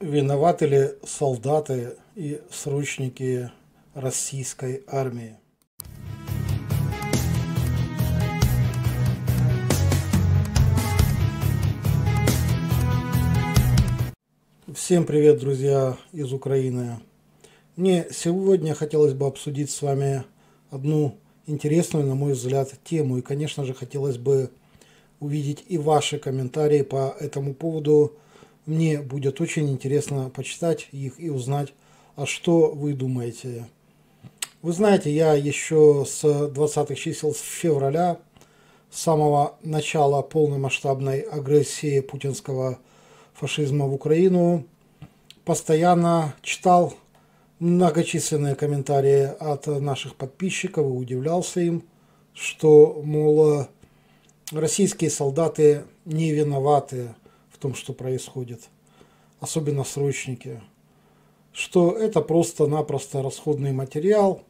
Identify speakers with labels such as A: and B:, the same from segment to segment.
A: Виноваты ли солдаты и срочники российской армии? Всем привет, друзья из Украины. Мне сегодня хотелось бы обсудить с вами одну интересную, на мой взгляд, тему. И, конечно же, хотелось бы увидеть и ваши комментарии по этому поводу – мне будет очень интересно почитать их и узнать, а что вы думаете. Вы знаете, я еще с 20-х чисел с февраля, с самого начала полномасштабной агрессии путинского фашизма в Украину, постоянно читал многочисленные комментарии от наших подписчиков и удивлялся им, что, мол, российские солдаты не виноваты – в том, что происходит, особенно срочники, что это просто-напросто расходный материал,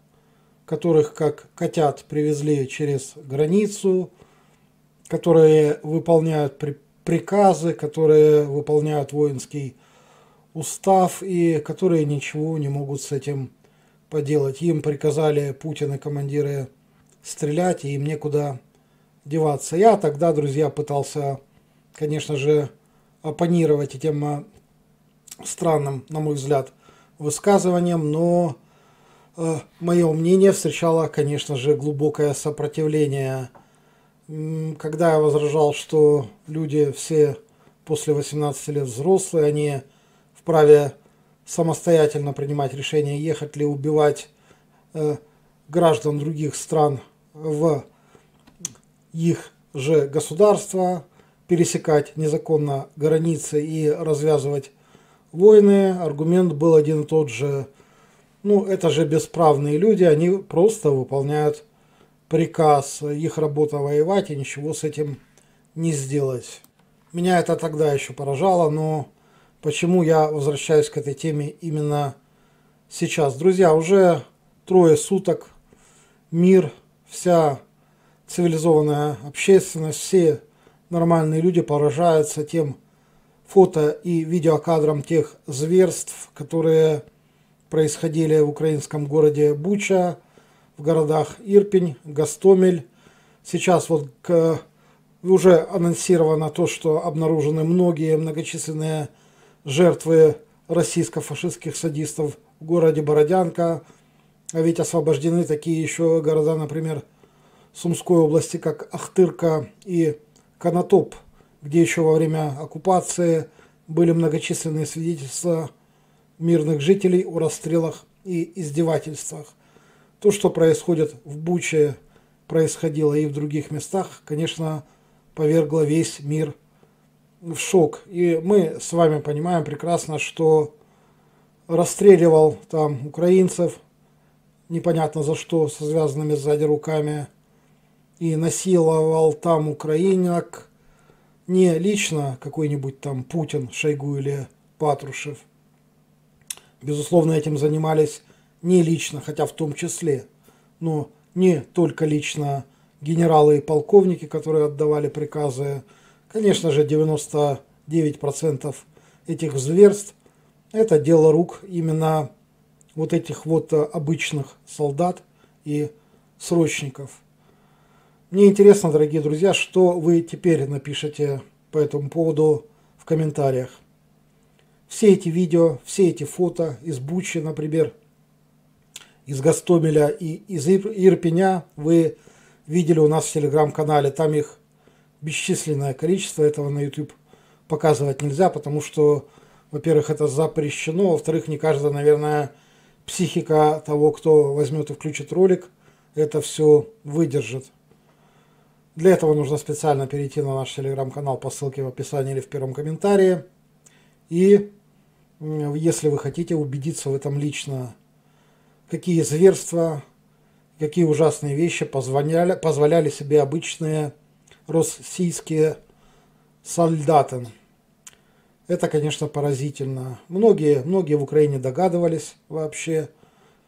A: которых как котят привезли через границу, которые выполняют при приказы, которые выполняют воинский устав и которые ничего не могут с этим поделать. Им приказали Путин и командиры стрелять, и им некуда деваться. Я тогда, друзья, пытался, конечно же, оппонировать этим а, странным, на мой взгляд, высказыванием, но э, мое мнение встречало, конечно же, глубокое сопротивление. Когда я возражал, что люди все после 18 лет взрослые, они вправе самостоятельно принимать решение, ехать ли убивать э, граждан других стран в их же государства, пересекать незаконно границы и развязывать войны, аргумент был один и тот же. Ну, это же бесправные люди, они просто выполняют приказ, их работа воевать и ничего с этим не сделать. Меня это тогда еще поражало, но почему я возвращаюсь к этой теме именно сейчас? Друзья, уже трое суток мир, вся цивилизованная общественность, все нормальные люди поражаются тем фото и видеокадрам тех зверств, которые происходили в украинском городе Буча, в городах Ирпень, Гастомель. Сейчас вот к, уже анонсировано то, что обнаружены многие многочисленные жертвы российско-фашистских садистов в городе Бородянка. А ведь освобождены такие еще города, например, Сумской области, как Ахтырка и Конотоп, где еще во время оккупации были многочисленные свидетельства мирных жителей о расстрелах и издевательствах. То, что происходит в Буче, происходило и в других местах, конечно, повергло весь мир в шок. И мы с вами понимаем прекрасно, что расстреливал там украинцев, непонятно за что, со связанными сзади руками – и насиловал там украинок не лично какой-нибудь там Путин, Шойгу или Патрушев. Безусловно, этим занимались не лично, хотя в том числе, но не только лично генералы и полковники, которые отдавали приказы. Конечно же, 99% этих зверств – это дело рук именно вот этих вот обычных солдат и срочников – мне интересно, дорогие друзья, что вы теперь напишете по этому поводу в комментариях. Все эти видео, все эти фото из Бучи, например, из Гастомеля и из Ирпеня вы видели у нас в телеграм-канале. Там их бесчисленное количество. Этого на YouTube показывать нельзя, потому что, во-первых, это запрещено. Во-вторых, не каждая, наверное, психика того, кто возьмет и включит ролик, это все выдержит. Для этого нужно специально перейти на наш телеграм-канал по ссылке в описании или в первом комментарии. И если вы хотите убедиться в этом лично, какие зверства, какие ужасные вещи позволяли, позволяли себе обычные российские солдаты. Это, конечно, поразительно. Многие, многие в Украине догадывались вообще,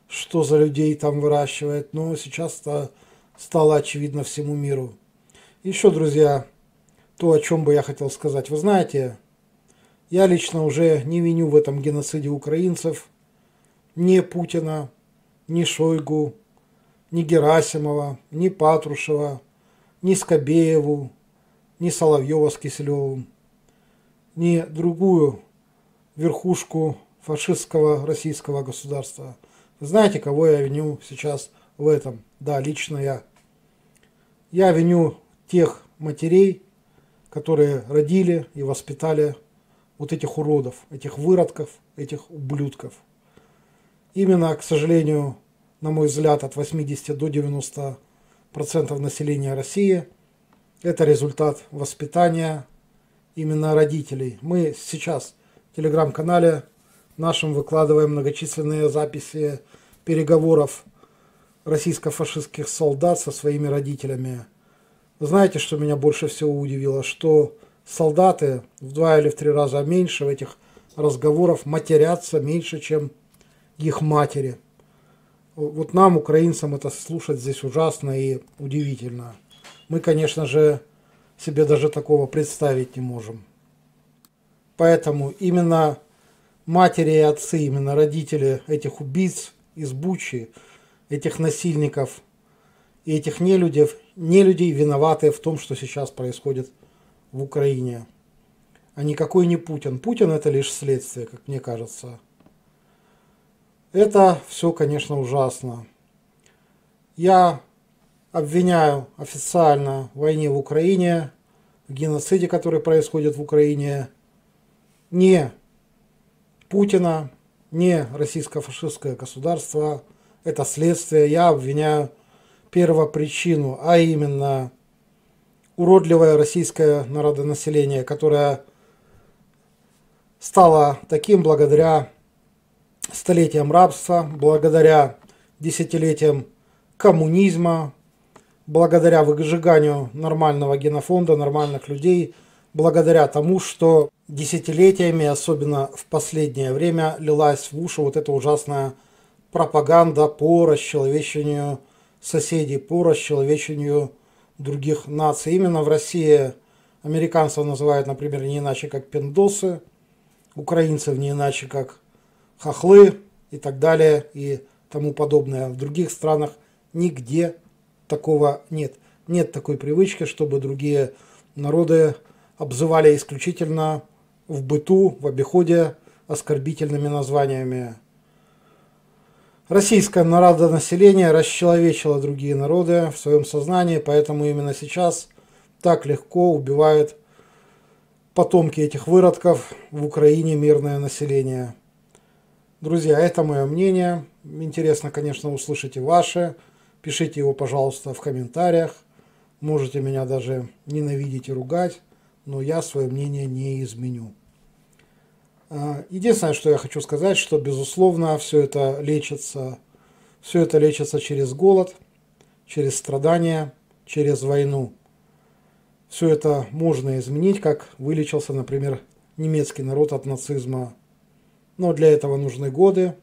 A: что за людей там выращивают, но сейчас это стало очевидно всему миру. Еще, друзья, то, о чем бы я хотел сказать. Вы знаете, Я лично уже не виню в этом геноциде украинцев ни Путина, ни Шойгу, ни Герасимова, ни Патрушева, ни Скобееву, ни Соловьева с Киселевым, ни другую верхушку фашистского российского государства. Знаете, кого я виню сейчас в этом? Да, лично я. Я виню тех матерей, которые родили и воспитали вот этих уродов, этих выродков, этих ублюдков. Именно, к сожалению, на мой взгляд, от 80 до 90 процентов населения России это результат воспитания именно родителей. Мы сейчас в телеграм-канале нашем выкладываем многочисленные записи переговоров российско-фашистских солдат со своими родителями. Знаете, что меня больше всего удивило? Что солдаты в два или в три раза меньше в этих разговорах матерятся меньше, чем их матери. Вот нам, украинцам, это слушать здесь ужасно и удивительно. Мы, конечно же, себе даже такого представить не можем. Поэтому именно матери и отцы, именно родители этих убийц из Бучи, этих насильников и этих нелюдей, нелюдей виноваты в том, что сейчас происходит в Украине. А никакой не Путин. Путин это лишь следствие, как мне кажется. Это все, конечно, ужасно. Я обвиняю официально в войне в Украине, в геноциде, который происходит в Украине, не Путина, не российско-фашистское государство. Это следствие. Я обвиняю первопричину, а именно уродливое российское народонаселение, которое стало таким благодаря столетиям рабства, благодаря десятилетиям коммунизма, благодаря выжиганию нормального генофонда, нормальных людей, благодаря тому, что десятилетиями, особенно в последнее время, лилась в уши вот эта ужасная пропаганда по расчеловечению соседей, по расчеловечению других наций. Именно в России американцев называют, например, не иначе как пиндосы, украинцев не иначе как хохлы и так далее и тому подобное. В других странах нигде такого нет. Нет такой привычки, чтобы другие народы обзывали исключительно в быту, в обиходе оскорбительными названиями. Российское народонаселение расчеловечило другие народы в своем сознании, поэтому именно сейчас так легко убивают потомки этих выродков в Украине мирное население. Друзья, это мое мнение. Интересно, конечно, услышать и ваше. Пишите его, пожалуйста, в комментариях. Можете меня даже ненавидеть и ругать, но я свое мнение не изменю. А, единственное, что я хочу сказать, что, безусловно, все это лечится, все это лечится через голод, через страдания, через войну. Все это можно изменить, как вылечился, например, немецкий народ от нацизма. Но для этого нужны годы,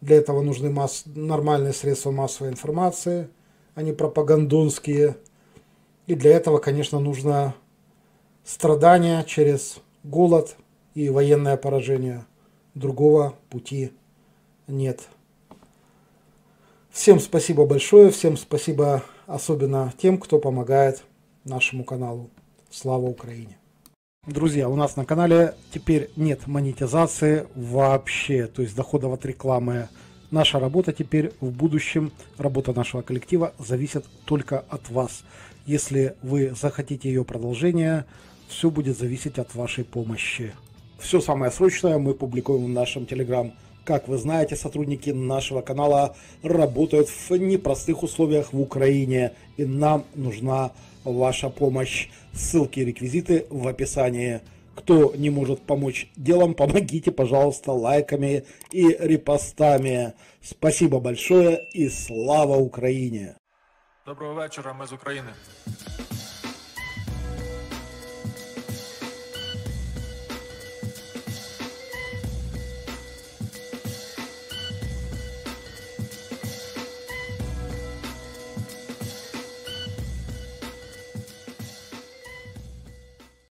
A: для этого нужны масс... нормальные средства массовой информации, а не пропагандонские. И для этого, конечно, нужно страдания через голод, и военное поражение. Другого пути нет. Всем спасибо большое, всем спасибо особенно тем, кто помогает нашему каналу. Слава Украине! Друзья, у нас на канале теперь нет монетизации вообще, то есть доходов от рекламы. Наша работа теперь в будущем, работа нашего коллектива зависит только от вас. Если вы захотите ее продолжения, все будет зависеть от вашей помощи. Все самое срочное мы публикуем в нашем Телеграм. Как вы знаете, сотрудники нашего канала работают в непростых условиях в Украине, и нам нужна ваша помощь. Ссылки и реквизиты в описании. Кто не может помочь делом, помогите, пожалуйста, лайками и репостами. Спасибо большое и слава Украине!
B: Доброго вечора, ми з України.